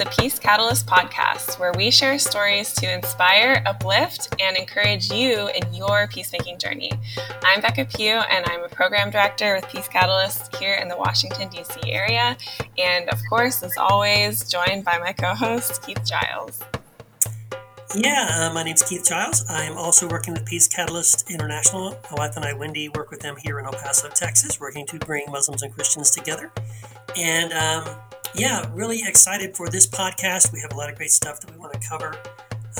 the Peace Catalyst podcast, where we share stories to inspire, uplift, and encourage you in your peacemaking journey. I'm Becca Pugh, and I'm a program director with Peace Catalyst here in the Washington, D.C. area. And of course, as always, joined by my co host, Keith Giles. Yeah, uh, my name's Keith Giles. I'm also working with Peace Catalyst International. My wife and I, Wendy, work with them here in El Paso, Texas, working to bring Muslims and Christians together. And um, yeah, really excited for this podcast. We have a lot of great stuff that we want to cover.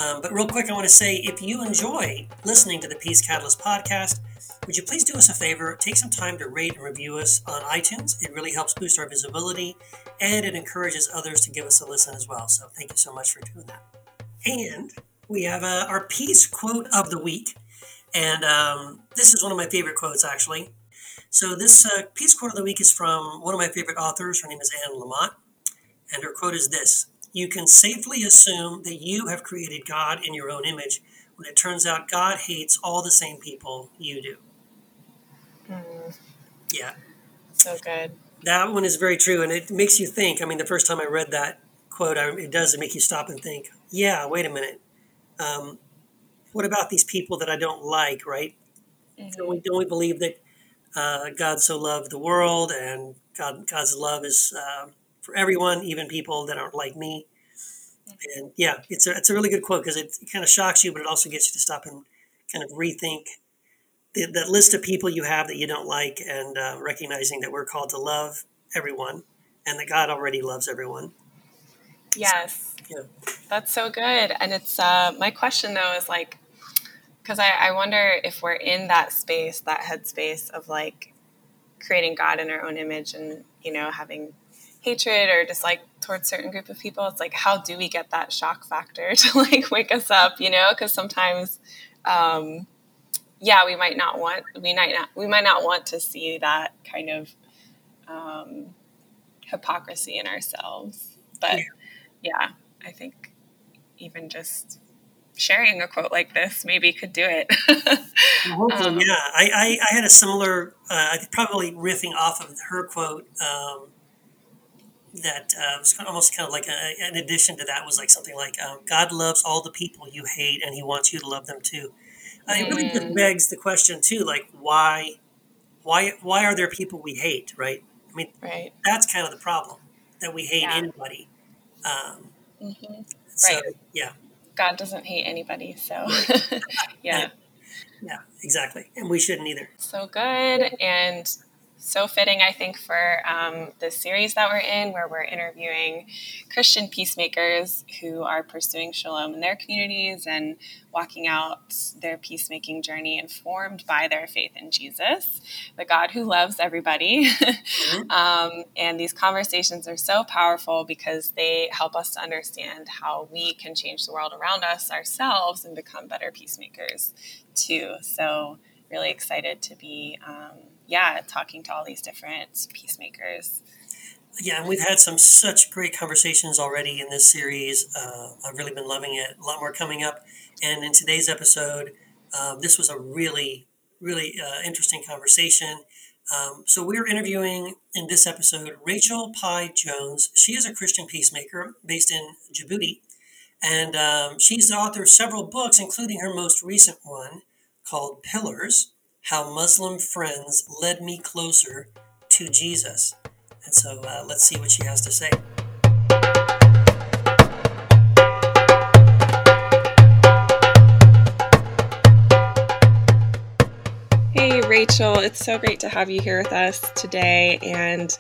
Um, but real quick, I want to say if you enjoy listening to the Peace Catalyst podcast, would you please do us a favor? Take some time to rate and review us on iTunes. It really helps boost our visibility and it encourages others to give us a listen as well. So thank you so much for doing that. And we have uh, our peace quote of the week. And um, this is one of my favorite quotes, actually. So, this uh, peace quote of the week is from one of my favorite authors. Her name is Anne Lamott. And her quote is this You can safely assume that you have created God in your own image when it turns out God hates all the same people you do. Mm. Yeah. So good. That one is very true. And it makes you think. I mean, the first time I read that quote, I, it does make you stop and think, yeah, wait a minute um, what about these people that I don't like, right? Mm-hmm. Don't, we, don't we believe that uh, God so loved the world and God, God's love is uh, for everyone, even people that aren't like me? And yeah, it's a, it's a really good quote because it, it kind of shocks you, but it also gets you to stop and kind of rethink the, that list of people you have that you don't like and uh, recognizing that we're called to love everyone and that God already loves everyone. Yes. Yeah. That's so good. And it's uh, my question though is like, because I, I wonder if we're in that space, that headspace of like creating God in our own image and, you know, having hatred or dislike towards certain group of people. It's like, how do we get that shock factor to like wake us up, you know? Because sometimes, um, yeah, we might not want, we might not, we might not want to see that kind of um, hypocrisy in ourselves. But yeah. yeah I think even just sharing a quote like this maybe could do it. um, yeah. I, I, I, had a similar, uh, probably riffing off of her quote. Um, that uh, was almost kind of like a, an addition to that was like something like um, God loves all the people you hate and He wants you to love them too. Uh, mm. It really just mm. begs the question too, like why, why, why are there people we hate? Right? I mean, right. that's kind of the problem that we hate yeah. anybody. Um, Mm-hmm. So, right. Yeah. God doesn't hate anybody. So, yeah. Yeah, exactly. And we shouldn't either. So good. And so fitting, I think, for um, the series that we're in, where we're interviewing Christian peacemakers who are pursuing shalom in their communities and walking out their peacemaking journey informed by their faith in Jesus, the God who loves everybody. Mm-hmm. um, and these conversations are so powerful because they help us to understand how we can change the world around us ourselves and become better peacemakers too. So, really excited to be. Um, yeah, talking to all these different peacemakers. Yeah, and we've had some such great conversations already in this series. Uh, I've really been loving it. A lot more coming up. And in today's episode, uh, this was a really, really uh, interesting conversation. Um, so we're interviewing in this episode Rachel Pieh Jones. She is a Christian peacemaker based in Djibouti, and um, she's the author of several books, including her most recent one called Pillars how Muslim friends led me closer to Jesus. And so uh, let's see what she has to say. Rachel, it's so great to have you here with us today. And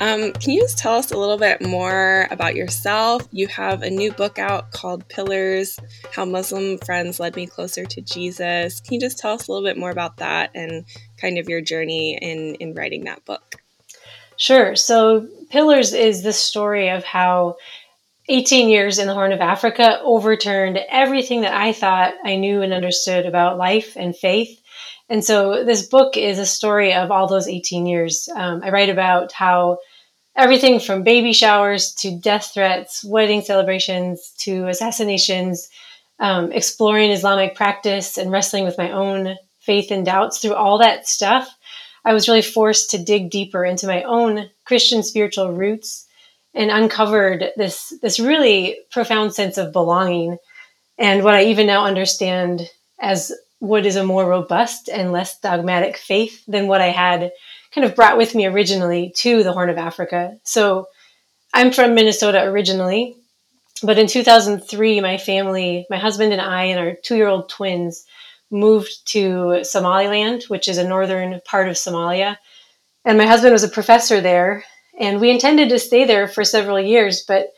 um, can you just tell us a little bit more about yourself? You have a new book out called Pillars How Muslim Friends Led Me Closer to Jesus. Can you just tell us a little bit more about that and kind of your journey in, in writing that book? Sure. So, Pillars is the story of how 18 years in the Horn of Africa overturned everything that I thought I knew and understood about life and faith and so this book is a story of all those 18 years. Um, I write about how everything from baby showers to death threats, wedding celebrations to assassinations, um, exploring Islamic practice and wrestling with my own faith and doubts through all that stuff. I was really forced to dig deeper into my own Christian spiritual roots and uncovered this this really profound sense of belonging and what I even now understand as what is a more robust and less dogmatic faith than what I had kind of brought with me originally to the Horn of Africa. So I'm from Minnesota originally, but in 2003, my family, my husband and I, and our two year old twins moved to Somaliland, which is a northern part of Somalia. And my husband was a professor there, and we intended to stay there for several years, but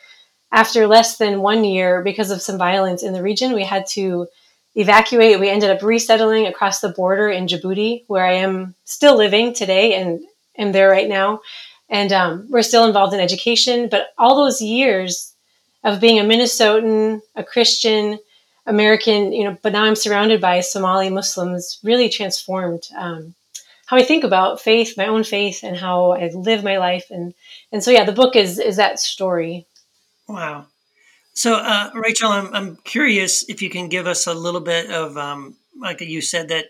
after less than one year, because of some violence in the region, we had to evacuate. We ended up resettling across the border in Djibouti, where I am still living today and am there right now. And um, we're still involved in education. But all those years of being a Minnesotan, a Christian, American, you know, but now I'm surrounded by Somali Muslims, really transformed um, how I think about faith, my own faith, and how I live my life. And and so yeah, the book is is that story. Wow. So uh, Rachel, I'm I'm curious if you can give us a little bit of um, like you said that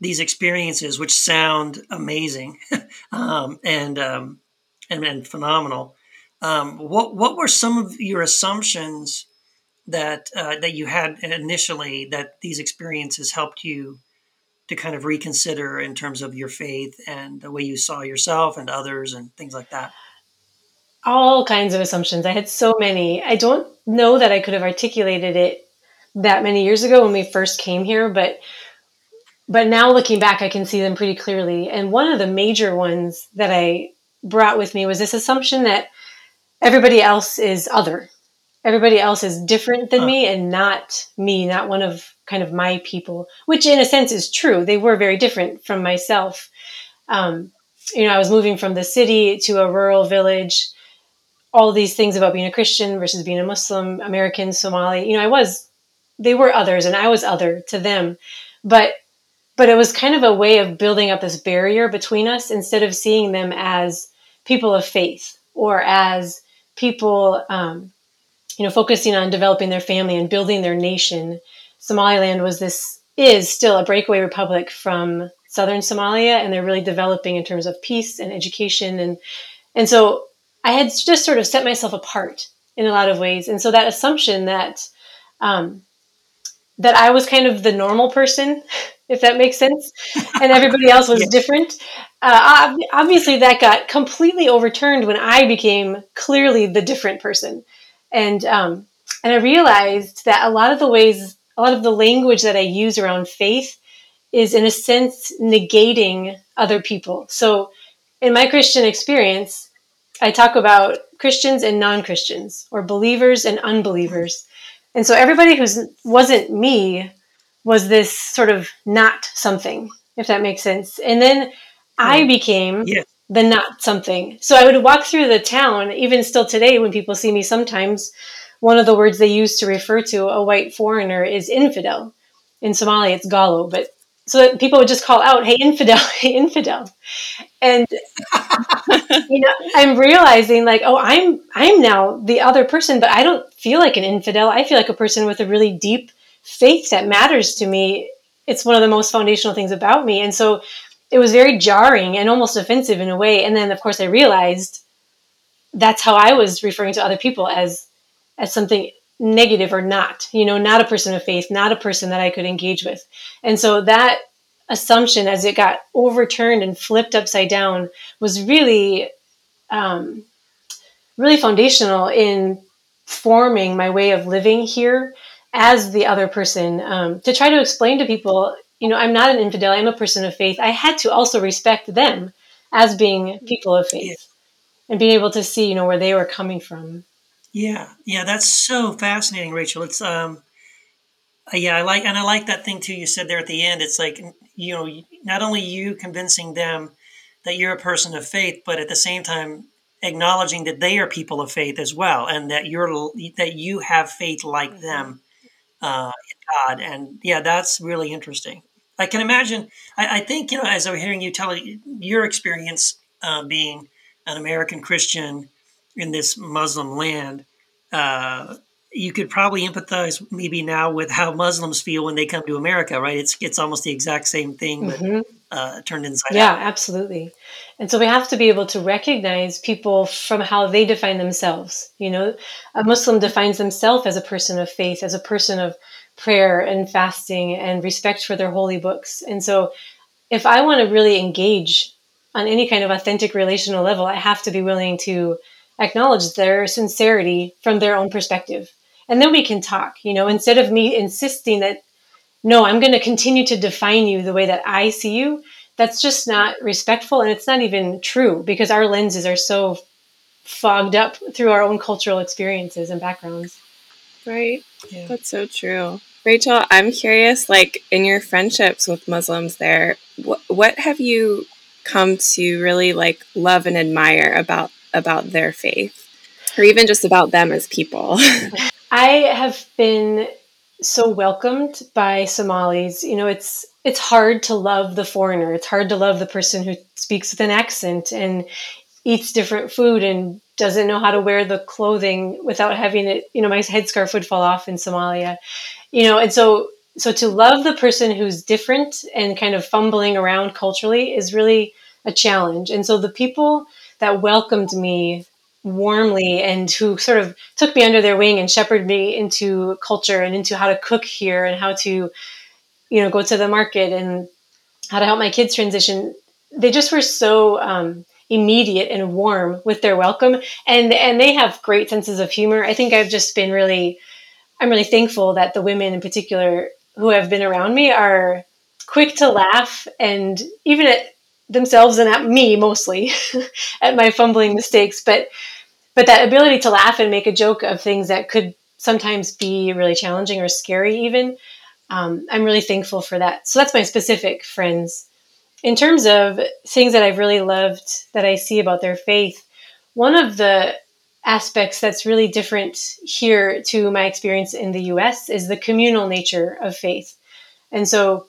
these experiences, which sound amazing um, and, um, and and phenomenal, um, what what were some of your assumptions that uh, that you had initially that these experiences helped you to kind of reconsider in terms of your faith and the way you saw yourself and others and things like that? All kinds of assumptions. I had so many. I don't know that I could have articulated it that many years ago when we first came here, but but now looking back, I can see them pretty clearly. And one of the major ones that I brought with me was this assumption that everybody else is other. Everybody else is different than huh. me and not me, not one of kind of my people, which in a sense is true. They were very different from myself. Um, you know, I was moving from the city to a rural village. All these things about being a Christian versus being a Muslim, American, Somali. You know, I was, they were others, and I was other to them. But, but it was kind of a way of building up this barrier between us instead of seeing them as people of faith or as people, um, you know, focusing on developing their family and building their nation Somaliland was this is still a breakaway republic from southern Somalia, and they're really developing in terms of peace and education, and and so I had just sort of set myself apart in a lot of ways, and so that assumption that um, that I was kind of the normal person, if that makes sense, and everybody else was yes. different. Uh, obviously, that got completely overturned when I became clearly the different person, and um, and I realized that a lot of the ways a lot of the language that I use around faith is, in a sense, negating other people. So, in my Christian experience, I talk about Christians and non Christians, or believers and unbelievers. And so, everybody who wasn't me was this sort of not something, if that makes sense. And then I mm. became yes. the not something. So, I would walk through the town, even still today, when people see me sometimes one of the words they use to refer to a white foreigner is infidel. In Somali, it's gallo, but so that people would just call out, "Hey, infidel! Hey, infidel!" And you know, I'm realizing like, oh, I'm I'm now the other person, but I don't feel like an infidel. I feel like a person with a really deep faith that matters to me. It's one of the most foundational things about me, and so it was very jarring and almost offensive in a way. And then, of course, I realized that's how I was referring to other people as as something negative or not, you know, not a person of faith, not a person that I could engage with. And so that assumption, as it got overturned and flipped upside down, was really, um, really foundational in forming my way of living here as the other person um, to try to explain to people, you know, I'm not an infidel, I'm a person of faith. I had to also respect them as being people of faith and being able to see, you know, where they were coming from. Yeah, yeah, that's so fascinating, Rachel. It's um, yeah, I like and I like that thing too. You said there at the end. It's like you know, not only you convincing them that you're a person of faith, but at the same time acknowledging that they are people of faith as well, and that you're that you have faith like mm-hmm. them uh, in God. And yeah, that's really interesting. I can imagine. I, I think you know, as I'm hearing you tell your experience uh, being an American Christian in this Muslim land, uh, you could probably empathize maybe now with how Muslims feel when they come to America, right? It's it's almost the exact same thing, but mm-hmm. uh, turned inside yeah, out. absolutely. And so we have to be able to recognize people from how they define themselves. You know, a Muslim defines themselves as a person of faith, as a person of prayer and fasting and respect for their holy books. And so if I want to really engage on any kind of authentic relational level, I have to be willing to acknowledge their sincerity from their own perspective. And then we can talk, you know, instead of me insisting that, no, I'm going to continue to define you the way that I see you. That's just not respectful. And it's not even true because our lenses are so fogged up through our own cultural experiences and backgrounds. Right. Yeah. That's so true. Rachel, I'm curious, like in your friendships with Muslims there, what, what have you come to really like love and admire about about their faith or even just about them as people? I have been so welcomed by Somalis. You know, it's it's hard to love the foreigner. It's hard to love the person who speaks with an accent and eats different food and doesn't know how to wear the clothing without having it, you know, my headscarf would fall off in Somalia. You know, and so so to love the person who's different and kind of fumbling around culturally is really a challenge. And so the people that welcomed me warmly and who sort of took me under their wing and shepherded me into culture and into how to cook here and how to you know go to the market and how to help my kids transition. They just were so um, immediate and warm with their welcome. And and they have great senses of humor. I think i've just been really i'm really thankful that the women in particular who have been around me are quick to laugh and even at themselves and at me mostly at my fumbling mistakes but but that ability to laugh and make a joke of things that could sometimes be really challenging or scary even um, i'm really thankful for that. So that's my specific friends. In terms of things that i've really loved that i see about their faith one of the aspects that's really different here to my experience in the us is the communal nature of faith. And so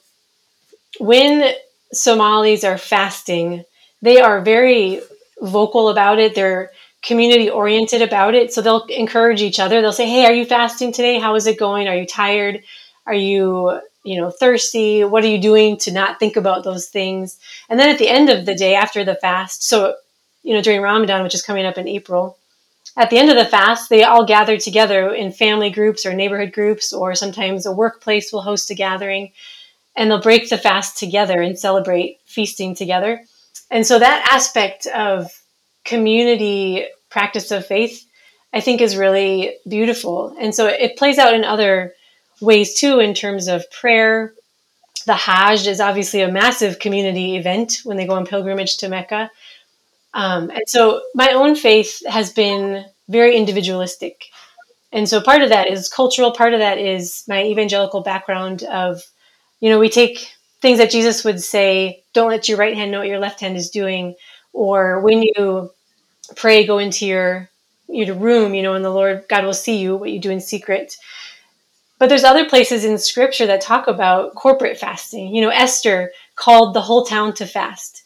when Somalis are fasting, they are very vocal about it. They're community oriented about it. So they'll encourage each other. They'll say, Hey, are you fasting today? How is it going? Are you tired? Are you, you know, thirsty? What are you doing to not think about those things? And then at the end of the day after the fast, so, you know, during Ramadan, which is coming up in April, at the end of the fast, they all gather together in family groups or neighborhood groups, or sometimes a workplace will host a gathering and they'll break the fast together and celebrate feasting together. And so that aspect of community practice of faith, I think, is really beautiful. And so it plays out in other ways too, in terms of prayer. The Hajj is obviously a massive community event when they go on pilgrimage to Mecca. Um, and so my own faith has been very individualistic. And so part of that is cultural, part of that is my evangelical background of you know, we take things that Jesus would say, don't let your right hand know what your left hand is doing. Or when you pray, go into your, your room, you know, and the Lord God will see you, what you do in secret. But there's other places in scripture that talk about corporate fasting. You know, Esther called the whole town to fast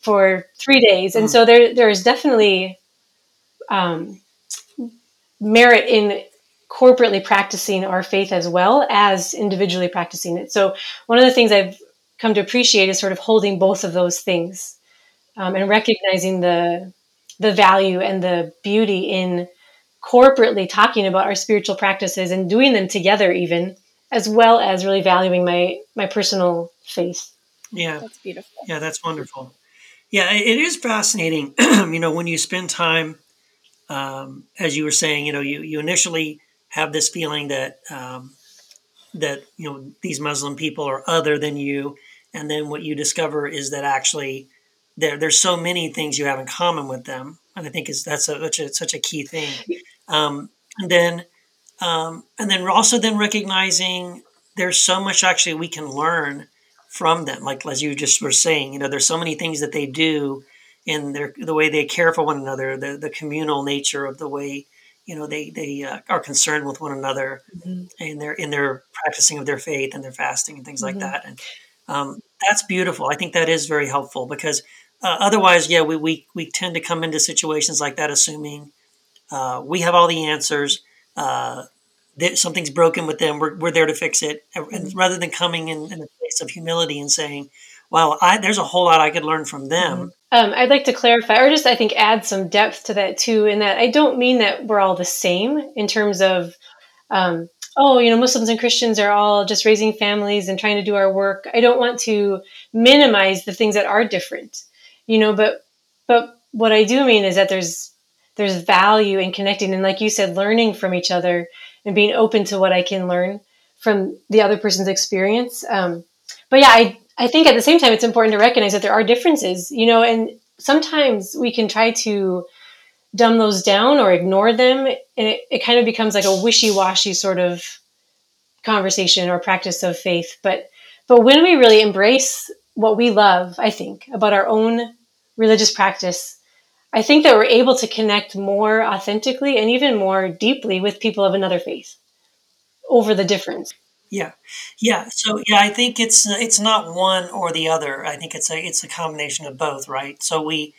for three days. And mm. so there, there is definitely um, merit in corporately practicing our faith as well as individually practicing it. So, one of the things I've come to appreciate is sort of holding both of those things um, and recognizing the the value and the beauty in corporately talking about our spiritual practices and doing them together, even as well as really valuing my my personal faith. Yeah, that's beautiful. Yeah, that's wonderful. Yeah, it is fascinating. you know, when you spend time, um, as you were saying, you know, you you initially have this feeling that um, that you know these Muslim people are other than you, and then what you discover is that actually there there's so many things you have in common with them, and I think is that's a, such a such a key thing. Um, and then um, and then also then recognizing there's so much actually we can learn from them. Like as you just were saying, you know, there's so many things that they do in their the way they care for one another, the the communal nature of the way you know they they uh, are concerned with one another mm-hmm. in their in their practicing of their faith and their fasting and things mm-hmm. like that and um, that's beautiful i think that is very helpful because uh, otherwise yeah we, we we tend to come into situations like that assuming uh, we have all the answers uh, that something's broken with them we're, we're there to fix it and mm-hmm. rather than coming in, in a place of humility and saying well, I, there's a whole lot I could learn from them. Um, I'd like to clarify, or just I think add some depth to that too, in that I don't mean that we're all the same in terms of, um, oh, you know, Muslims and Christians are all just raising families and trying to do our work. I don't want to minimize the things that are different, you know, but but what I do mean is that there's there's value in connecting and, like you said, learning from each other and being open to what I can learn from the other person's experience. Um, but yeah, I I think at the same time, it's important to recognize that there are differences, you know, and sometimes we can try to dumb those down or ignore them. And it, it kind of becomes like a wishy washy sort of conversation or practice of faith. But, but when we really embrace what we love, I think, about our own religious practice, I think that we're able to connect more authentically and even more deeply with people of another faith over the difference. Yeah, yeah. So yeah, I think it's it's not one or the other. I think it's a it's a combination of both, right? So we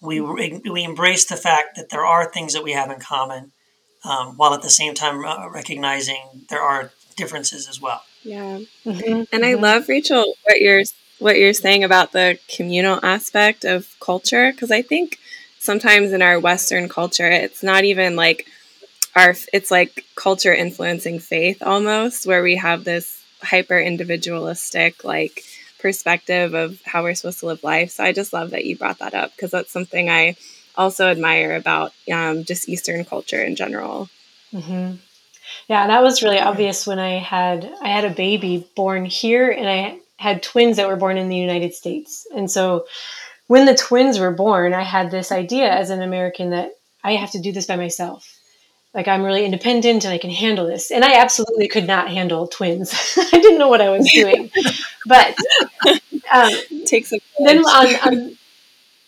we we embrace the fact that there are things that we have in common, um, while at the same time uh, recognizing there are differences as well. Yeah, mm-hmm. and I mm-hmm. love Rachel what you're what you're saying about the communal aspect of culture because I think sometimes in our Western culture, it's not even like our it's like culture influencing faith almost where we have this hyper individualistic like perspective of how we're supposed to live life. So i just love that you brought that up because that's something i also admire about um, just eastern culture in general. Mm-hmm. yeah that was really obvious when i had i had a baby born here and i had twins that were born in the united states. And so when the twins were born i had this idea as an american that i have to do this by myself like I'm really independent and I can handle this. And I absolutely could not handle twins. I didn't know what I was doing. but um, takes a then on, on,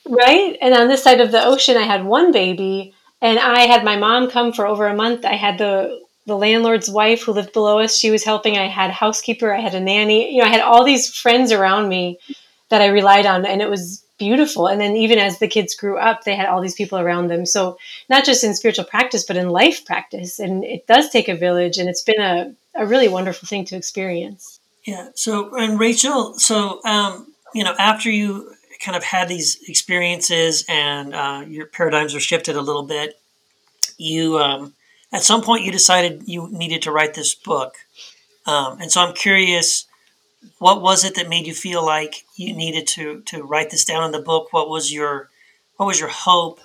right and on this side of the ocean, I had one baby, and I had my mom come for over a month. I had the the landlord's wife who lived below us. She was helping. I had housekeeper. I had a nanny. You know, I had all these friends around me that I relied on, and it was beautiful. And then even as the kids grew up, they had all these people around them. So not just in spiritual practice, but in life practice. And it does take a village, and it's been a, a really wonderful thing to experience. Yeah. So, and Rachel, so, um, you know, after you kind of had these experiences and uh, your paradigms were shifted a little bit, you, um, at some point, you decided you needed to write this book. Um, and so I'm curious, what was it that made you feel like you needed to to write this down in the book? What was your what was your hope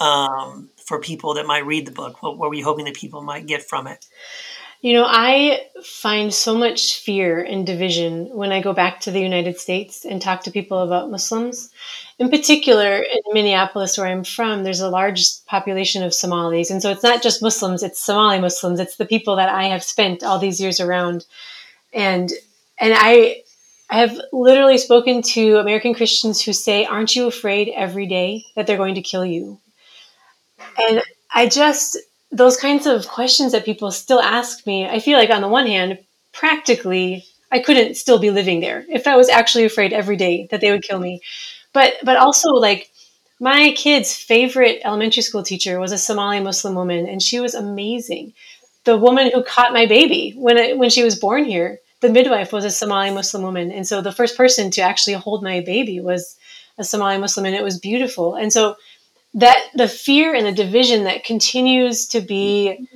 um, for people that might read the book? What, what were you hoping that people might get from it? You know, I find so much fear and division when I go back to the United States and talk to people about Muslims. In particular, in Minneapolis, where I'm from, there's a large population of Somalis. And so it's not just Muslims, it's Somali Muslims. It's the people that I have spent all these years around. And and I I have literally spoken to American Christians who say, Aren't you afraid every day that they're going to kill you? And I just, those kinds of questions that people still ask me, I feel like on the one hand, practically, I couldn't still be living there if I was actually afraid every day that they would kill me. But, but also, like, my kid's favorite elementary school teacher was a Somali Muslim woman, and she was amazing. The woman who caught my baby when, when she was born here the midwife was a Somali Muslim woman. And so the first person to actually hold my baby was a Somali Muslim, and it was beautiful. And so that the fear and the division that continues to be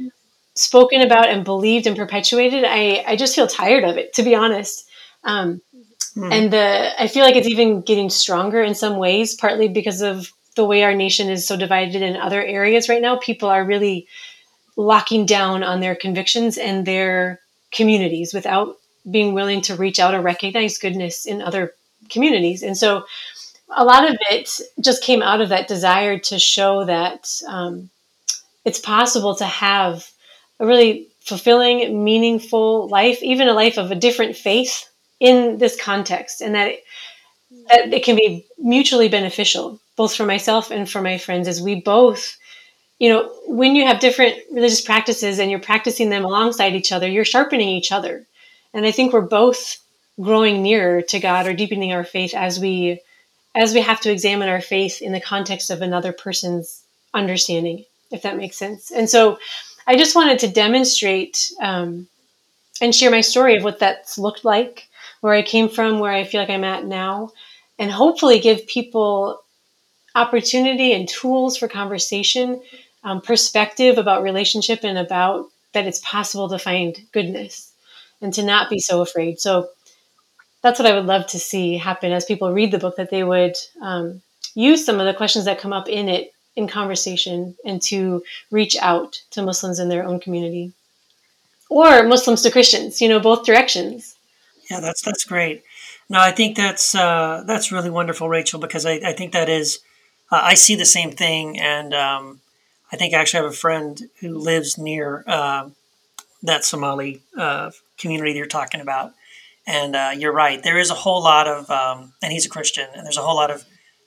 spoken about and believed and perpetuated, I, I just feel tired of it, to be honest. Um, mm. And the I feel like it's even getting stronger in some ways, partly because of the way our nation is so divided in other areas right now. People are really locking down on their convictions and their communities without being willing to reach out or recognize goodness in other communities. And so a lot of it just came out of that desire to show that um, it's possible to have a really fulfilling, meaningful life, even a life of a different faith in this context, and that it, that it can be mutually beneficial, both for myself and for my friends, as we both you know, when you have different religious practices and you're practicing them alongside each other, you're sharpening each other. And I think we're both growing nearer to God or deepening our faith as we as we have to examine our faith in the context of another person's understanding, if that makes sense. And so I just wanted to demonstrate um, and share my story of what that's looked like where I came from, where I feel like I'm at now, and hopefully give people opportunity and tools for conversation, um, perspective about relationship, and about that it's possible to find goodness and to not be so afraid. So that's what I would love to see happen as people read the book, that they would um, use some of the questions that come up in it in conversation and to reach out to Muslims in their own community or Muslims to Christians, you know, both directions. Yeah, that's that's great. No, I think that's uh, that's really wonderful, Rachel, because I, I think that is uh, I see the same thing, and um, I think I actually have a friend who lives near uh, that Somali uh, that you're talking about, and uh, you're right. There is a whole lot of, um, and he's a Christian, and there's a whole lot of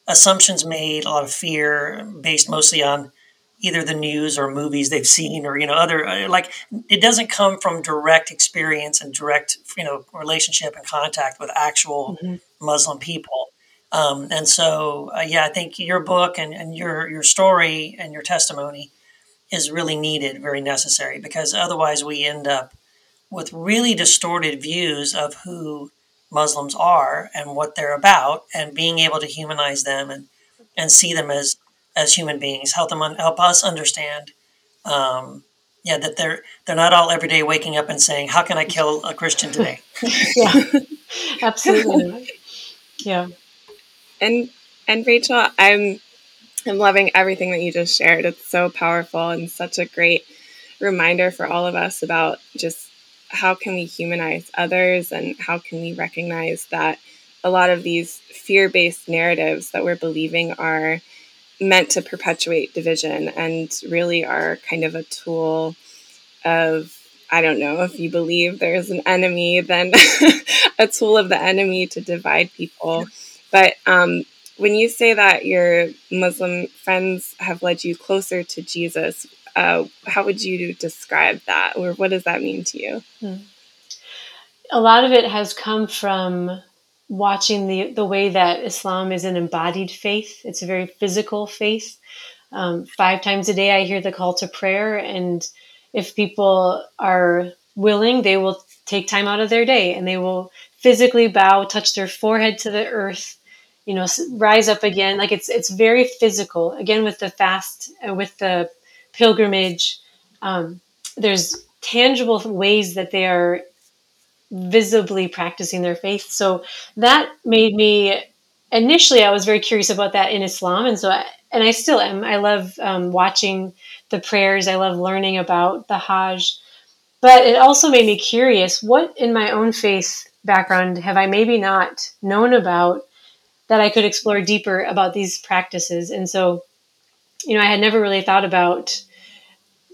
assumptions made, a lot of fear based mostly on either the news or movies they've seen or you know other uh, like it doesn't come from direct experience and direct you know relationship and contact with actual mm-hmm. muslim people um, and so uh, yeah i think your book and, and your your story and your testimony is really needed very necessary because otherwise we end up with really distorted views of who muslims are and what they're about and being able to humanize them and and see them as as human beings, help them un- help us understand. Um, yeah, that they're they're not all every day waking up and saying, "How can I kill a Christian today?" yeah, absolutely. Yeah, and and Rachel, I'm I'm loving everything that you just shared. It's so powerful and such a great reminder for all of us about just how can we humanize others and how can we recognize that a lot of these fear-based narratives that we're believing are meant to perpetuate division and really are kind of a tool of I don't know if you believe there's an enemy, then a tool of the enemy to divide people. But um, when you say that your Muslim friends have led you closer to Jesus, uh, how would you describe that, or what does that mean to you? Hmm. A lot of it has come from watching the the way that Islam is an embodied faith. It's a very physical faith. Um, five times a day, I hear the call to prayer, and if people are willing, they will take time out of their day and they will physically bow, touch their forehead to the earth, you know, rise up again. Like it's it's very physical. Again, with the fast, uh, with the pilgrimage, um, there's tangible ways that they are visibly practicing their faith. So that made me initially I was very curious about that in Islam, and so I, and I still am. I love um, watching the prayers. I love learning about the Hajj, but it also made me curious. What in my own faith background have I maybe not known about that I could explore deeper about these practices? And so, you know, I had never really thought about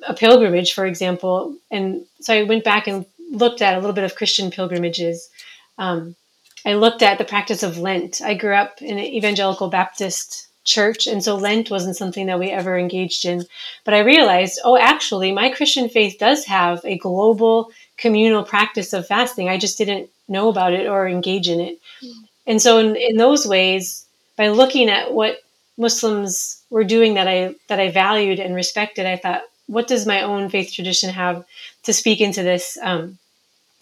a pilgrimage, for example, and so I went back and looked at a little bit of Christian pilgrimages. Um, I looked at the practice of Lent. I grew up in an evangelical Baptist church, and so Lent wasn't something that we ever engaged in. But I realized, oh, actually, my Christian faith does have a global communal practice of fasting. I just didn't know about it or engage in it. And so, in, in those ways, by looking at what Muslims were doing that I that I valued and respected, I thought, what does my own faith tradition have to speak into this? Um,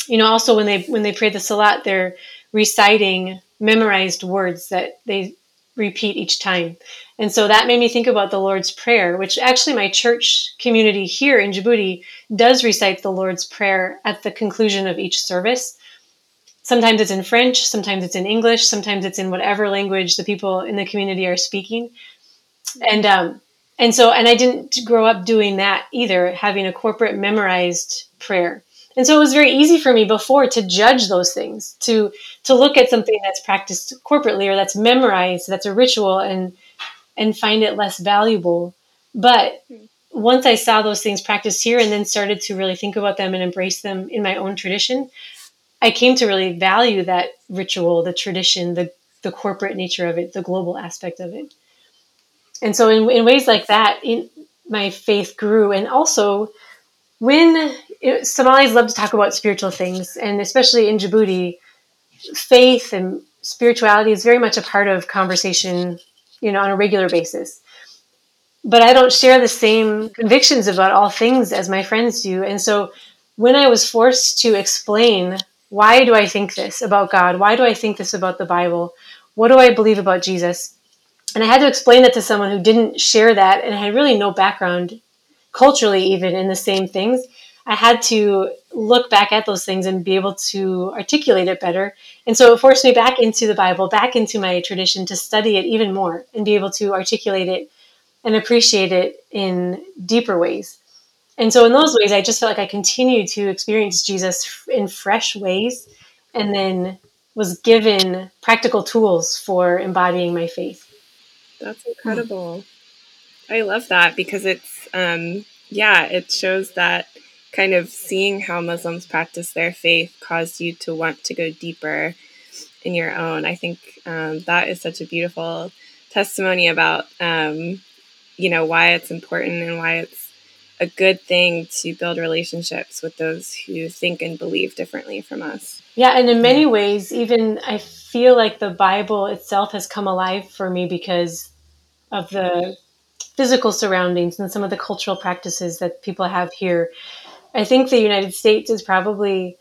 you know, also when they when they pray the Salat, they're reciting memorized words that they repeat each time. And so that made me think about the Lord's Prayer, which actually my church community here in Djibouti does recite the Lord's Prayer at the conclusion of each service. Sometimes it's in French, sometimes it's in English, sometimes it's in whatever language the people in the community are speaking. And um, and so and I didn't grow up doing that either, having a corporate memorized prayer. And so it was very easy for me before to judge those things, to to look at something that's practiced corporately or that's memorized, that's a ritual and and find it less valuable. But once I saw those things practiced here and then started to really think about them and embrace them in my own tradition, I came to really value that ritual, the tradition, the the corporate nature of it, the global aspect of it. And so in, in ways like that, in, my faith grew. And also when it, Somalis love to talk about spiritual things, and especially in Djibouti, faith and spirituality is very much a part of conversation, you know, on a regular basis. But I don't share the same convictions about all things as my friends do. And so when I was forced to explain why do I think this about God? Why do I think this about the Bible? What do I believe about Jesus? And I had to explain that to someone who didn't share that and had really no background culturally, even in the same things. I had to look back at those things and be able to articulate it better. And so it forced me back into the Bible, back into my tradition to study it even more and be able to articulate it and appreciate it in deeper ways. And so in those ways, I just felt like I continued to experience Jesus in fresh ways and then was given practical tools for embodying my faith. That's incredible. I love that because it's, um, yeah, it shows that kind of seeing how Muslims practice their faith caused you to want to go deeper in your own. I think um, that is such a beautiful testimony about, um, you know, why it's important and why it's a good thing to build relationships with those who think and believe differently from us. Yeah, and in many ways, even I feel like the Bible itself has come alive for me because of the physical surroundings and some of the cultural practices that people have here. I think the United States is probably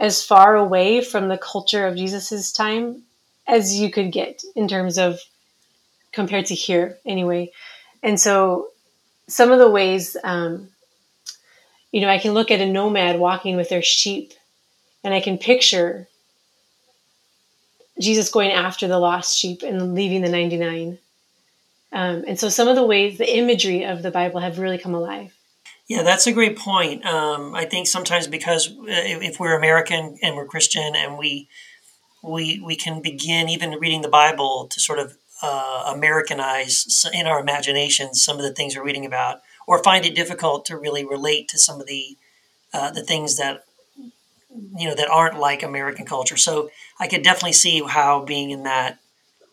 as far away from the culture of Jesus's time as you could get in terms of compared to here, anyway. And so, some of the ways, um, you know, I can look at a nomad walking with their sheep, and I can picture Jesus going after the lost sheep and leaving the 99. Um, and so, some of the ways, the imagery of the Bible have really come alive. Yeah, that's a great point. Um, I think sometimes because uh, if we're American and we're Christian and we we we can begin even reading the Bible to sort of uh, Americanize in our imaginations some of the things we're reading about, or find it difficult to really relate to some of the uh, the things that you know that aren't like American culture. So I could definitely see how being in that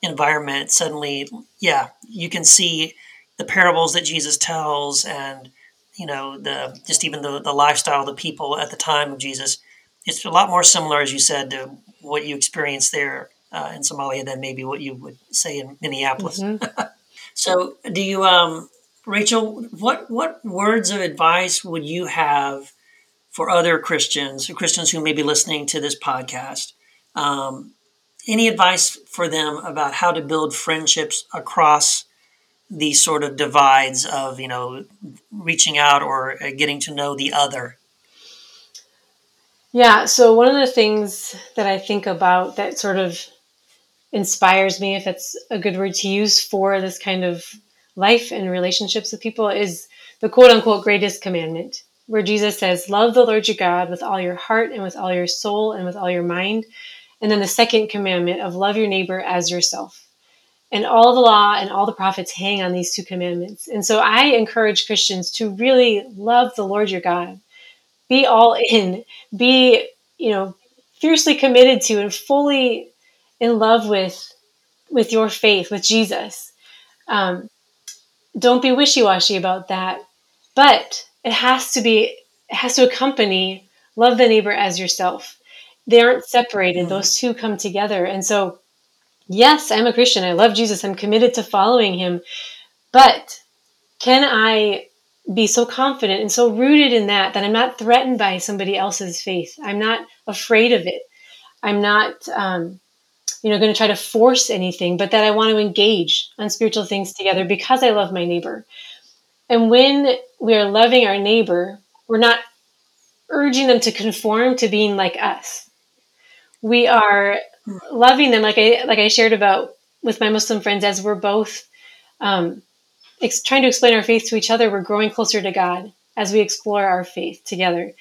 environment suddenly, yeah, you can see the parables that Jesus tells and you know the just even the, the lifestyle of the people at the time of jesus it's a lot more similar as you said to what you experienced there uh, in somalia than maybe what you would say in minneapolis. Mm-hmm. so do you um, rachel what what words of advice would you have for other christians christians who may be listening to this podcast? Um, any advice for them about how to build friendships across these sort of divides of you know reaching out or uh, getting to know the other? Yeah so one of the things that i think about that sort of inspires me if it's a good word to use for this kind of life and relationships with people is the quote unquote greatest commandment where jesus says love the lord your god with all your heart and with all your soul and with all your mind and then the second commandment of love your neighbor as yourself and all the law and all the prophets hang on these two commandments. And so I encourage Christians to really love the Lord your God. Be all in. Be, you know, fiercely committed to and fully in love with with your faith, with Jesus. Um, don't be wishy-washy about that. But it has to be it has to accompany love the neighbor as yourself. They aren't separated. Mm-hmm. Those two come together. And so yes, I'm a Christian. I love Jesus. I'm committed to following him. But can I be so confident and so rooted in that that I'm not threatened by somebody else's faith? I'm not afraid of it. I'm not, um, you know, going to try to force anything, but that I want to engage on spiritual things together because I love my neighbor. And when we are loving our neighbor, we're not urging them to conform to being like us. We are loving them like I like I shared about with my Muslim friends as we're both um, ex- trying to explain our faith to each other. We're growing closer to God as we explore our faith together.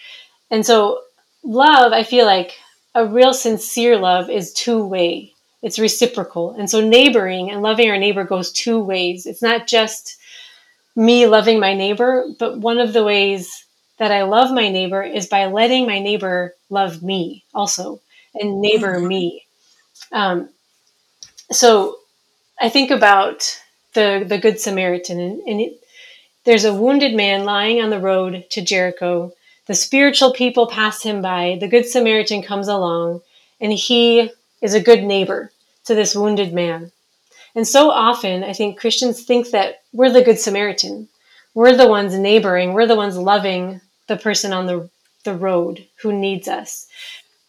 And so, love, I feel like a real sincere love is two way. It's reciprocal. And so, neighboring and loving our neighbor goes two ways. It's not just me loving my neighbor, but one of the ways that I love my neighbor is by letting my neighbor love me also and neighbor mm-hmm. me. Um, so I think about the the Good Samaritan, and, and it, there's a wounded man lying on the road to Jericho. The spiritual people pass him by. The Good Samaritan comes along, and he is a good neighbor to this wounded man. And so often, I think Christians think that we're the Good Samaritan. We're the ones neighboring. We're the ones loving the person on the, the road who needs us.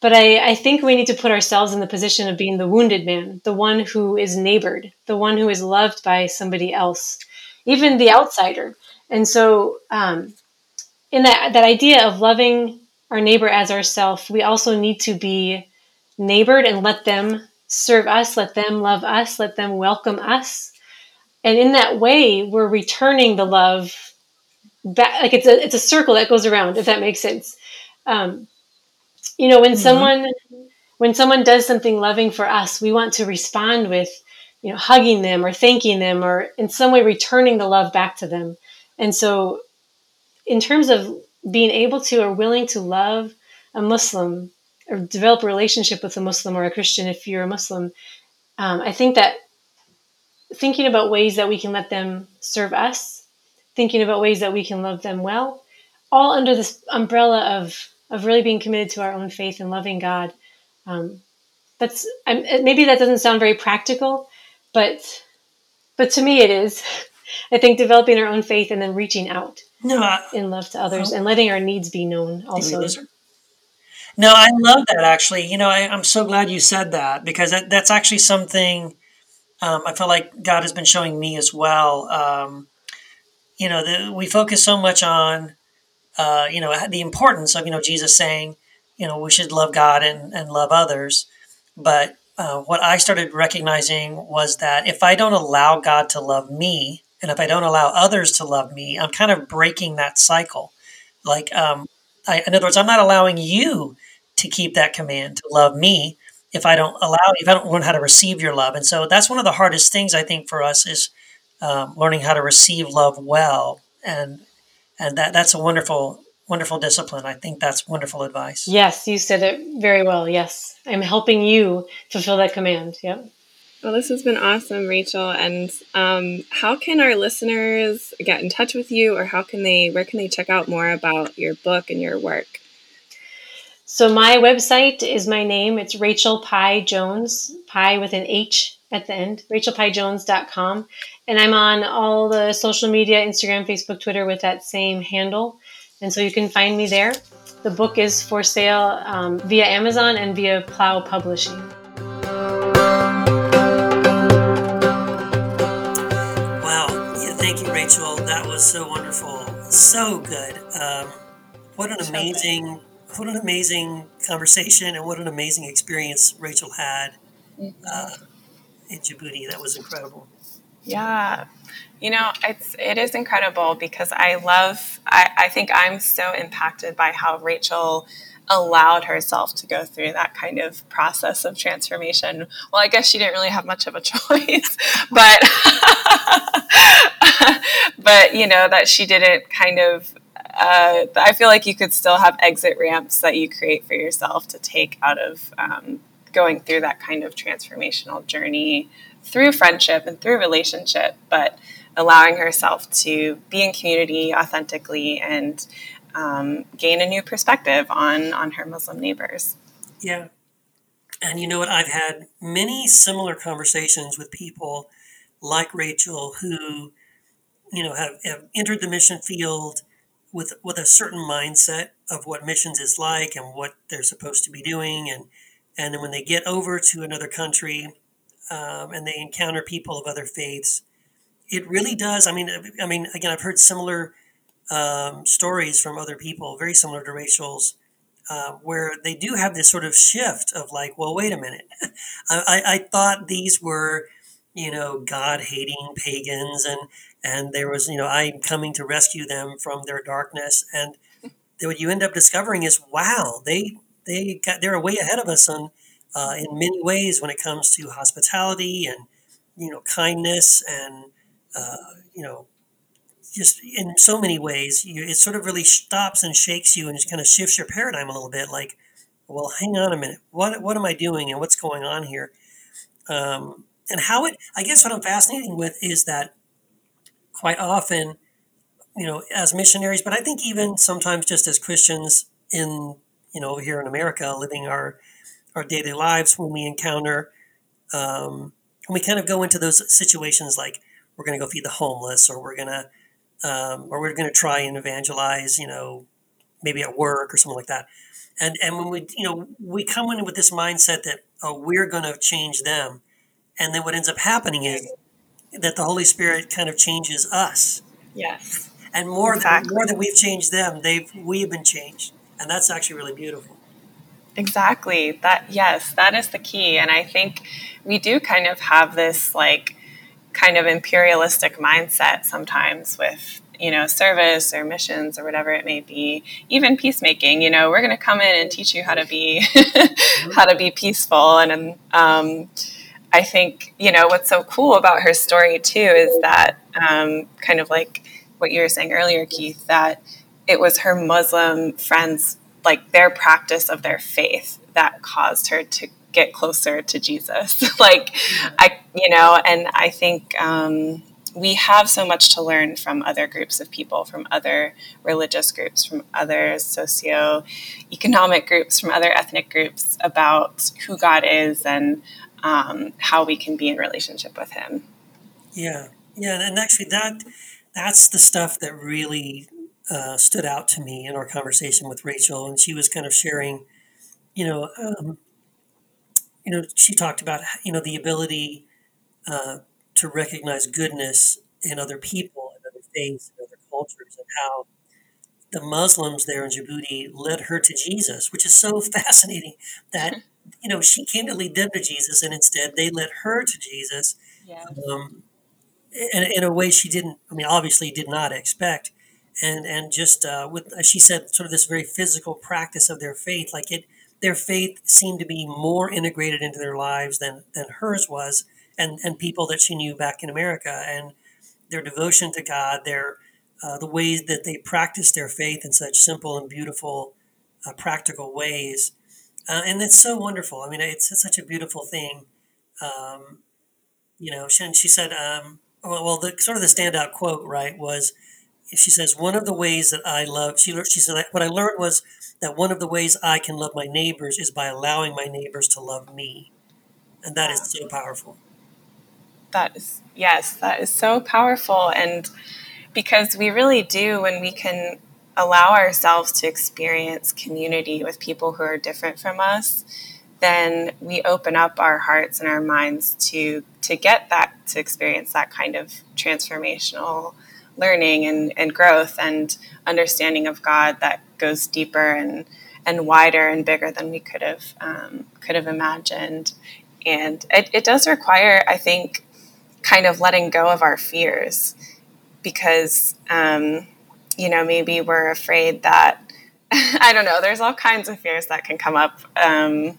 but I, I think we need to put ourselves in the position of being the wounded man, the one who is neighbored, the one who is loved by somebody else, even the outsider. And so, um, in that that idea of loving our neighbor as ourself, we also need to be neighbored and let them serve us, let them love us, let them welcome us. And in that way, we're returning the love back. Like it's a it's a circle that goes around, if that makes sense. Um, you know, when mm-hmm. someone when someone does something loving for us, we want to respond with, you know, hugging them or thanking them or in some way returning the love back to them. And so, in terms of being able to or willing to love a Muslim or develop a relationship with a Muslim or a Christian if you're a Muslim, um, I think that thinking about ways that we can let them serve us, thinking about ways that we can love them well, all under this umbrella of of really being committed to our own faith and loving God. Um, that's I'm, maybe that doesn't sound very practical, but but to me it is. I think developing our own faith and then reaching out no, I, in love to others and letting our needs be known also. No, I love that actually. You know, I, am so glad you said that because that, that's actually something um, I feel like God has been showing me as well. Um, you know, the, we focus so much on, uh, you know, the importance of, you know, Jesus saying, you know, we should love God and, and love others. But uh, what I started recognizing was that if I don't allow God to love me, and if I don't allow others to love me, I'm kind of breaking that cycle. Like, um, I, in other words, I'm not allowing you to keep that command to love me if I don't allow, if I don't learn how to receive your love. And so that's one of the hardest things I think for us is um, learning how to receive love well. And, and that, that's a wonderful, wonderful discipline. I think that's wonderful advice. Yes, you said it very well. Yes. I'm helping you fulfill that command. Yep. Well, this has been awesome, Rachel. And um, how can our listeners get in touch with you, or how can they, where can they check out more about your book and your work? So my website is my name. It's Rachel Pieh Jones, Pieh with an H at the end, rachelpiehjones.com. And I'm on all the social media, Instagram, Facebook, Twitter with that same handle. And so you can find me there. The book is for sale um, via Amazon and via Plough Publishing. Wow. Yeah, thank you, Rachel. That was so wonderful. So good. Um, what an amazing what an amazing conversation and what an amazing experience Rachel had uh, in Djibouti. That was incredible. Yeah. You know, it's it is incredible because I love I, I think I'm so impacted by how Rachel allowed herself to go through that kind of process of transformation. Well, I guess she didn't really have much of a choice, but but you know that she didn't kind of uh, I feel like you could still have exit ramps that you create for yourself to take out of um, going through that kind of transformational journey through friendship and through relationship, but allowing herself to be in community authentically and um, gain a new perspective on on her Muslim neighbors. Yeah, and you know what? I've had many similar conversations with people like Rachel who, you know, have, have entered the mission field with with a certain mindset of what missions is like and what they're supposed to be doing, and and then when they get over to another country um, and they encounter people of other faiths, it really does. I mean, I mean, again, I've heard similar um, stories from other people, very similar to Rachel's. Uh, where they do have this sort of shift of like, well, wait a minute, I, I, thought these were, you know, God hating pagans, and and there was you know i'm coming to rescue them from their darkness. And what you end up discovering is wow they they got they're way ahead of us on uh, in many ways when it comes to hospitality and you know kindness and uh, you know just in so many ways you, it sort of really stops and shakes you and just kind of shifts your paradigm a little bit like well hang on a minute. What what am i doing and what's going on here? Um, and how it i guess what i'm fascinating with is that quite often, you know, as missionaries, but I think even sometimes just as Christians in, you know, here in America, living our our daily lives when we encounter, um, we kind of go into those situations like we're going to go feed the homeless, or we're going to, um, or we're going to try and evangelize, you know, maybe at work or something like that. And and when we you know we come in with this mindset that oh we're going to change them, and then what ends up happening is that the Holy Spirit kind of changes us. Yes. And more exactly. than more than we've changed them, they've we've been changed, and that's actually really beautiful. Exactly. That yes, that is the key, and I think we do kind of have this like kind of imperialistic mindset sometimes with you know service or missions or whatever it may be even peacemaking you know we're going to come in and teach you how to be how to be peaceful and um, i think you know what's so cool about her story too is that um, kind of like what you were saying earlier keith that it was her muslim friends like their practice of their faith that caused her to get closer to Jesus. like, I, you know, and I think um, we have so much to learn from other groups of people, from other religious groups, from other socio-economic groups, from other ethnic groups about who God is and um, how we can be in relationship with Him. Yeah, yeah, and actually that that's the stuff that really uh, stood out to me in our conversation with Rachel, and she was kind of sharing, you know, um, you know, she talked about you know the ability uh, to recognize goodness in other people and other faiths and other cultures, and how the Muslims there in Djibouti led her to Jesus, which is so fascinating. That you know she came to lead them to Jesus, and instead they led her to Jesus. Yeah. Um, in, in a way she didn't. I mean, obviously did not expect and and just uh, with as she said, sort of this very physical practice of their faith, like it their faith seemed to be more integrated into their lives than, than hers was, and, and people that she knew back in America. And their devotion to God, their uh, the ways that they practiced their faith in such simple and beautiful, uh, practical ways. Uh, and it's so wonderful. I mean, it's, it's such a beautiful thing. Um, you know, she, she said, um, well, the sort of the standout quote, right, was she says, one of the ways that I love, she, she said, what I learned was that one of the ways I can love my neighbors is by allowing my neighbors to love me. And that is so powerful. That is, yes, that is so powerful. And because we really do, when we can allow ourselves to experience community with people who are different from us, then we open up our hearts and our minds to to get that to experience that kind of transformational learning and, and growth and understanding of God that goes deeper and and wider and bigger than we could have um, could have imagined. And it, it does require, I think, kind of letting go of our fears because um, you know maybe we're afraid that I don't know. There's all kinds of fears that can come up, um,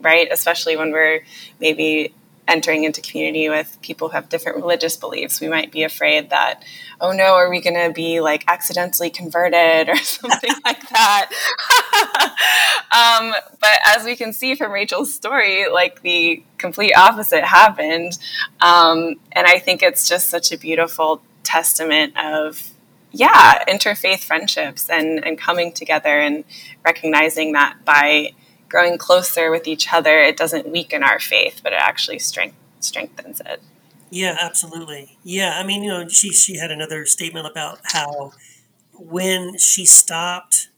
right? Especially when we're maybe entering into community with people who have different religious beliefs, we might be afraid that, oh no, are we going to be like accidentally converted or something like that? um, but as we can see from Rachel's story, like the complete opposite happened. Um, and I think it's just such a beautiful testament of yeah interfaith friendships and and coming together and recognizing that by growing closer with each other, it doesn't weaken our faith, but it actually strength, strengthens it. Yeah, absolutely. Yeah, I mean, you know, she she had another statement about how when she stopped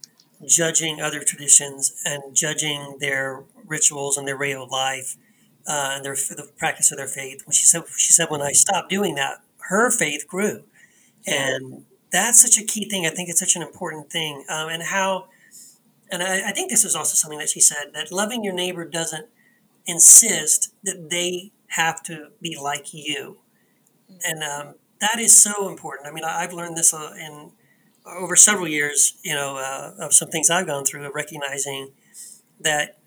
judging other traditions and judging their rituals and their way of life uh, and their the practice of their faith, when she said she said when I stopped doing that, her faith grew, and that's such a key thing. I think it's such an important thing, um, and how and I, I, think this is also something that she said that loving your neighbor doesn't insist that they have to be like you, and um, that is so important. I mean, I, have learned this uh, in over several years, you know, uh, of some things I've gone through of recognizing that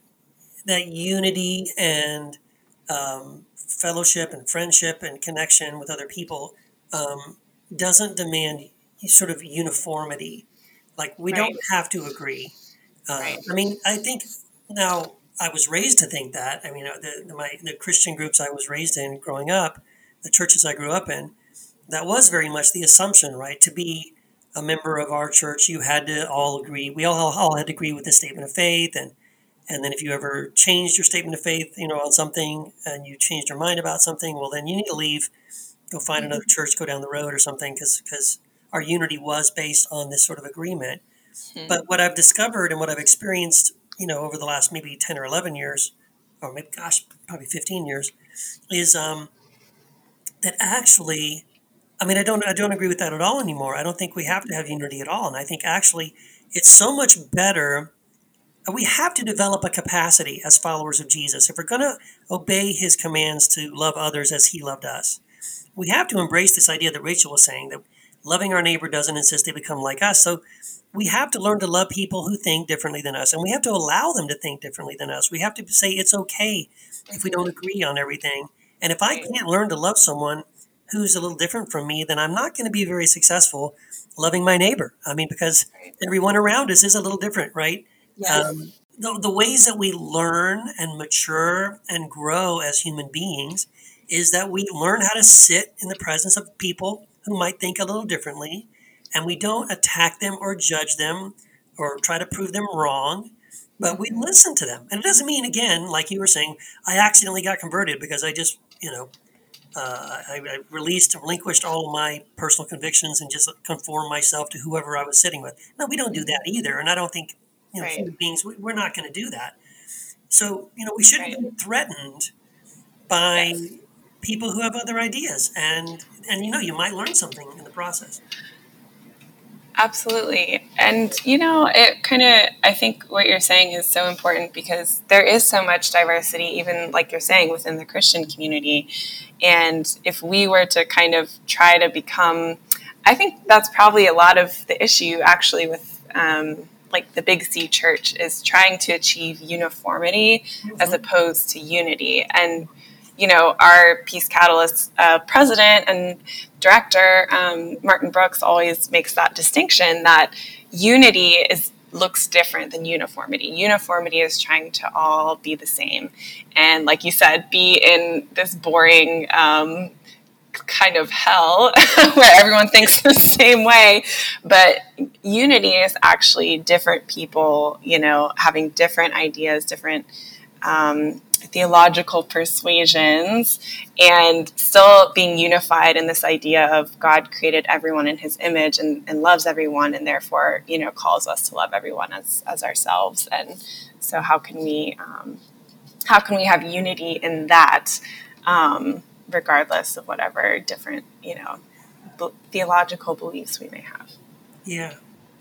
that unity and um, fellowship and friendship and connection with other people um, doesn't demand sort of uniformity. Like we right. don't have to agree uh, right. I mean, I think now I was raised to think that. I mean, uh, the, the, my, the Christian groups I was raised in growing up, the churches I grew up in, that was very much the assumption, right? To be a member of our church, you had to all agree. We all, all had to agree with the statement of faith, and and then if you ever changed your statement of faith, you know, on something, and you changed your mind about something, well, then you need to leave, go find mm-hmm. another church, go down the road or something, because because our unity was based on this sort of agreement. Mm-hmm. But what I've discovered and what I've experienced, you know, over the last maybe 10 or 11 years, or maybe, gosh, probably 15 years, is um, that actually, I mean, I don't, I don't agree with that at all anymore. I don't think we have to have unity at all. And I think actually it's so much better. We have to develop a capacity as followers of Jesus. If we're going to obey his commands to love others as he loved us, we have to embrace this idea that Rachel was saying that loving our neighbor doesn't insist they become like us. So we have to learn to love people who think differently than us, and we have to allow them to think differently than us. We have to say it's okay if we don't agree on everything. And if I can't learn to love someone who's a little different from me, then I'm not going to be very successful loving my neighbor. I mean, because everyone around us is a little different, right? Yes. Um, the, the ways that we learn and mature and grow as human beings is that we learn how to sit in the presence of people who might think a little differently, and we don't attack them or judge them or try to prove them wrong, but we listen to them. And it doesn't mean, again, like you were saying, I accidentally got converted because I just, you know, uh, I, I, released, relinquished all my personal convictions and just conformed myself to whoever I was sitting with. No, we don't do that either. And I don't think, you know, right. human beings, we, are not going to do that. So, you know, we shouldn't right. be threatened by yes. People who have other ideas. And, and, you know, you might learn something in the process. Absolutely. And, you know, it kind of, I think what you're saying is so important because there is so much diversity, even like you're saying, within the Christian community. And if we were to kind of try to become, I think that's probably a lot of the issue actually with, um, like the big C church is trying to achieve uniformity mm-hmm. as opposed to unity. And you know, our Peace Catalyst uh, president and director, um, Martin Brooks, always makes that distinction that unity is looks different than uniformity. Uniformity is trying to all be the same, and like you said, be in this boring. Um, kind of hell where everyone thinks the same way but unity is actually different people you know having different ideas different um, theological persuasions and still being unified in this idea of God created everyone in his image and, and loves everyone and therefore, you know, calls us to love everyone as, as ourselves. And so how can we, um, how can we have unity in that, um, regardless of whatever different, you know, b- theological beliefs we may have? Yeah,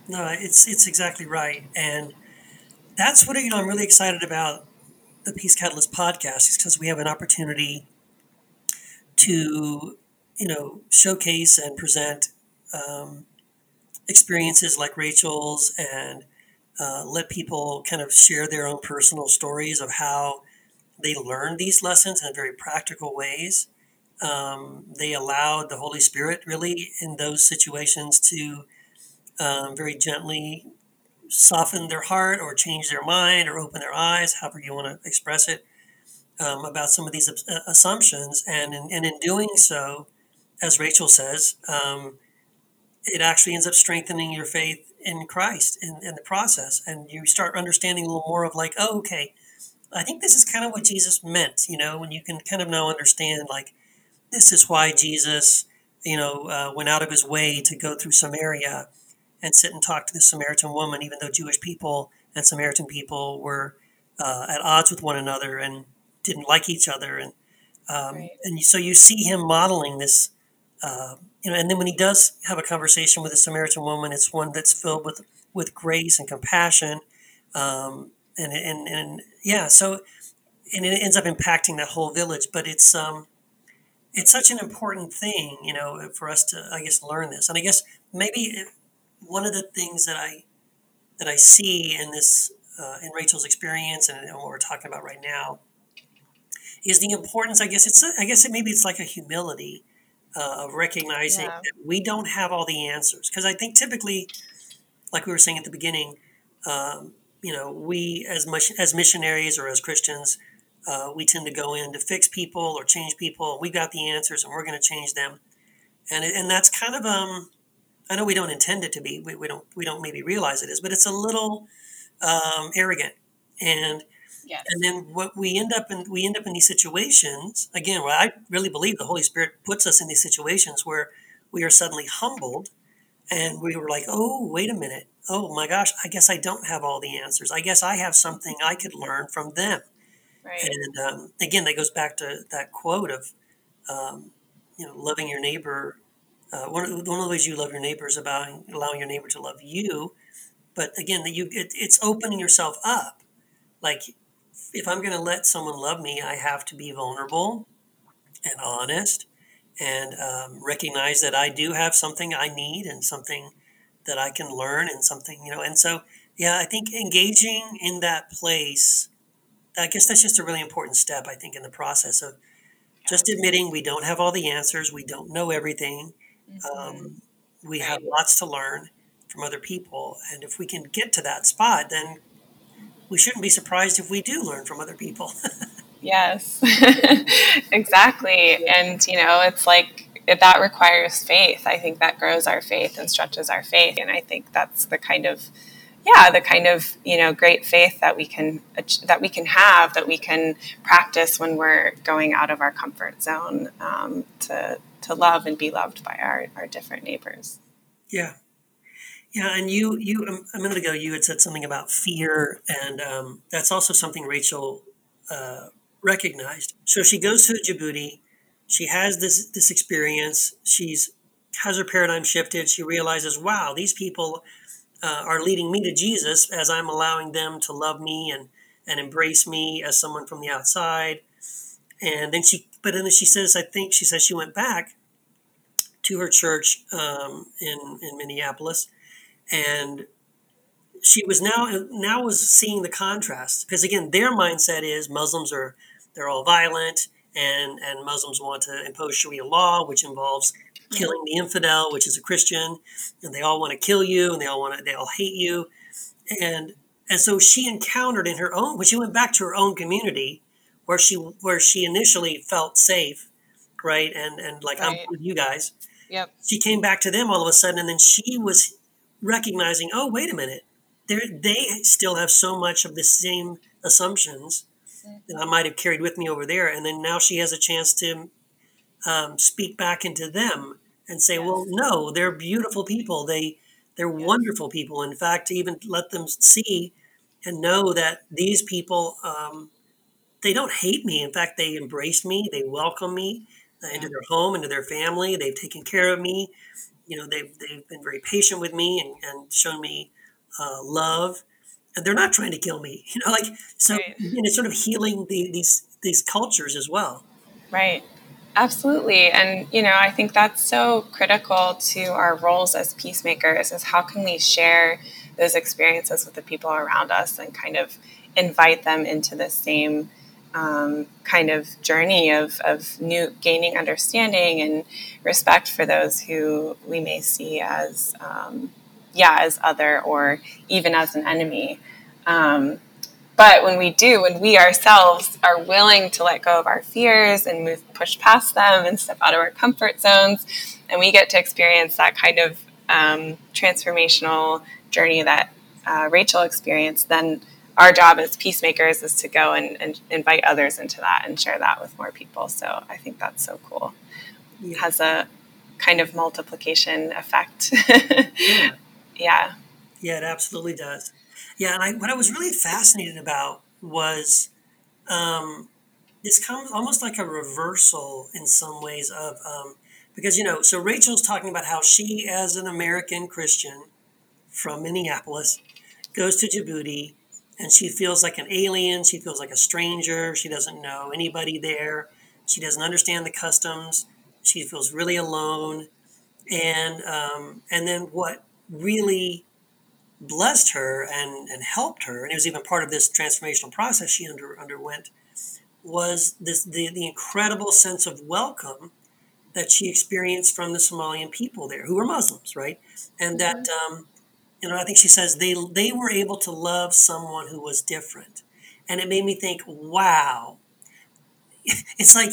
no, it's, it's exactly right. And that's what, you know, I'm really excited about the Peace Catalyst podcast is because we have an opportunity to, you know, showcase and present um, experiences like Rachel's and uh, let people kind of share their own personal stories of how they learned these lessons in very practical ways. Um, they allowed the Holy Spirit really in those situations to um, very gently soften their heart or change their mind or open their eyes, however you want to express it, um, about some of these uh, assumptions. And in, and in doing so, as Rachel says, um, it actually ends up strengthening your faith in Christ in, in the process. And you start understanding a little more of like, oh, okay, I think this is kind of what Jesus meant, you know, when you can kind of now understand like, this is why Jesus, you know, uh, went out of his way to go through Samaria and sit and talk to the Samaritan woman, even though Jewish people and Samaritan people were uh, at odds with one another and didn't like each other. And um, right. and so you see him modeling this, uh, you know. And then when he does have a conversation with a Samaritan woman, it's one that's filled with with grace and compassion, um, and and and yeah. So and it ends up impacting that whole village. But it's um, it's such an important thing, you know, for us to I guess learn this. And I guess maybe one of the things that I that I see in this uh, in Rachel's experience and, and, what we're talking about right now is the importance. I guess it's a, I guess it, maybe it's like a humility uh, of recognizing yeah. that we don't have all the answers because I think typically, like we were saying at the beginning, um, you know, we as much as missionaries or as Christians. Uh, we tend to go in to fix people or change people. We got the answers, and we're going to change them, and and that's kind of um, I know we don't intend it to be. We, we don't we don't maybe realize it is, but it's a little um, arrogant. And yes. and then what we end up in we end up in these situations again. Well, I really believe the Holy Spirit puts us in these situations where we are suddenly humbled, and we were like, oh, wait a minute, oh my gosh, I guess I don't have all the answers. I guess I have something I could learn from them. Right. And um, again, that goes back to that quote of, um, you know, loving your neighbor. Uh, one, of, one of the ways you love your neighbor is about allowing your neighbor to love you. But again, that you it, it's opening yourself up. Like, if I'm going to let someone love me, I have to be vulnerable and honest and um, recognize that I do have something I need and something that I can learn and something, you know. And so, yeah, I think engaging in that place, I guess that's just a really important step, I think, in the process of just admitting we don't have all the answers, we don't know everything. Um, we have lots to learn from other people. And if we can get to that spot, then we shouldn't be surprised if we do learn from other people. yes, exactly. And, you know, it's like, that requires faith. I think that grows our faith and stretches our faith. And I think that's the kind of yeah the kind of you know great faith that we can that we can have that we can practice when we're going out of our comfort zone um, to to love and be loved by our, our different neighbors yeah yeah and you you a minute ago you had said something about fear and um, that's also something rachel uh, recognized so she goes to djibouti she has this this experience. She's has her paradigm shifted. She realizes, wow, these people uh, are leading me to Jesus as I'm allowing them to love me and and embrace me as someone from the outside. And then she, but then she says, I think she says she went back to her church um, in in Minneapolis, and she was now now was seeing the contrast. Because again, their mindset is Muslims are they're all violent and and Muslims want to impose Sharia law, which involves killing the infidel, which is a Christian, and they all want to kill you, and they all want to they all hate you, and and so she encountered in her own when she went back to her own community, where she where she initially felt safe, right, and and like right. I'm with you guys. Yep. She came back to them all of a sudden, and then she was recognizing, oh wait a minute, they they still have so much of the same assumptions that I might have carried with me over there. And then now she has a chance to um, speak back into them and say, yes. well, no, they're beautiful people. They, they're yes. wonderful people. In fact, even let them see and know that these people, um, they don't hate me. In fact, they embrace me. They welcome me uh, into their home, into their family. They've taken care of me. You know, they've, they've been very patient with me and, and shown me uh, love and they're not trying to kill me. You know, like so right. it's sort of healing the, these these cultures as well. Right. Absolutely. And you know, I think that's so critical to our roles as peacemakers is how can we share those experiences with the people around us and kind of invite them into the same um, kind of journey of, of new gaining understanding and respect for those who we may see as um, yeah, as other or even as an enemy. Um, but when we do, when we ourselves are willing to let go of our fears and move, push past them and step out of our comfort zones, and we get to experience that kind of um, transformational journey that uh, Rachel experienced, then our job as peacemakers is to go and, and, invite others into that and share that with more people. So I think that's so cool. It has a kind of multiplication effect. yeah. Yeah. Yeah, it absolutely does. Yeah, and I, what I was really fascinated about was um, it's kind of almost like a reversal in some ways of um, because you know, so Rachel's talking about how she, as an American Christian from Minneapolis, goes to Djibouti and she feels like an alien. She feels like a stranger. She doesn't know anybody there. She doesn't understand the customs. She feels really alone. And um, and then what really blessed her and, and helped her, and it was even part of this transformational process she under, underwent, was this the, the incredible sense of welcome that she experienced from the Somalian people there, who were Muslims, right? And that, mm-hmm. um, you know, I think she says they they were able to love someone who was different, and it made me think, wow, it's like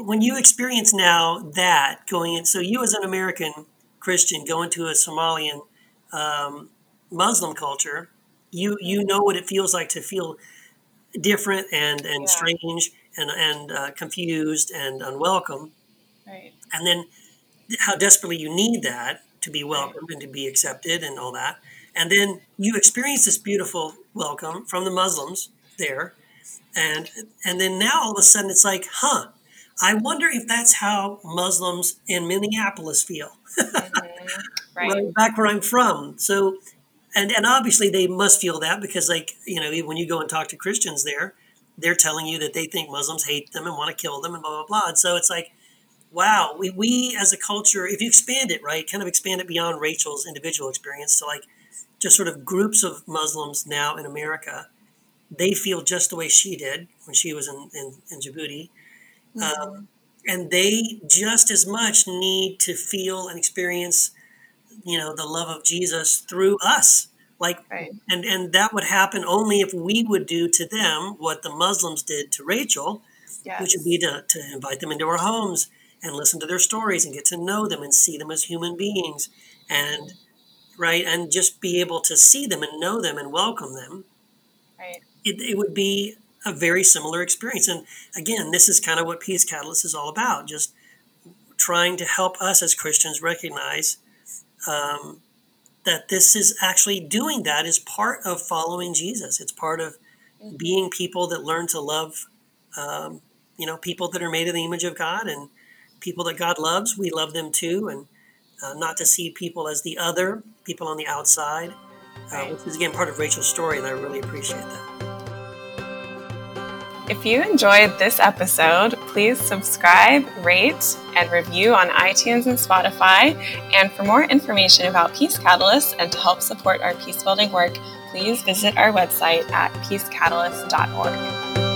when you experience now that going in. So you as an American Christian go into a Somalian um, Muslim culture, you you know what it feels like to feel different and and yeah. strange and and uh, confused and unwelcome. Right. And then how desperately you need that to be welcomed and to be accepted and all that. And then you experience this beautiful welcome from the Muslims there. And and then now all of a sudden it's like, huh, I wonder if that's how Muslims in Minneapolis feel. mm-hmm. right. right. Back where I'm from. So and and obviously they must feel that because like, you know, when you go and talk to Christians there, they're telling you that they think Muslims hate them and want to kill them and blah blah blah. And so it's like wow, we, we as a culture, if you expand it, right, kind of expand it beyond Rachel's individual experience to like just sort of groups of Muslims now in America, they feel just the way she did when she was in, in, in Djibouti. Mm-hmm. Um, and they just as much need to feel and experience, you know, the love of Jesus through us. Like, right. and, and that would happen only if we would do to them what the Muslims did to Rachel, yes. which would be to, to invite them into our homes and listen to their stories and get to know them and see them as human beings and right and just be able to see them and know them and welcome them. Right. It, it would be a very similar experience. And again this is kind of what peace catalyst is all about just trying to help us as christians recognize um, that this is actually doing that is part of following jesus. It's part of mm-hmm. being people that learn to love um, you know people that are made in the image of god and people that God loves, we love them too, and uh, not to see people as the other, people on the outside, uh, which is again part of Rachel's story, and I really appreciate that. If you enjoyed this episode, please subscribe, rate, and review on iTunes and Spotify. And for more information about Peace Catalyst and to help support our peace building work, please visit our website at peacecatalyst.org.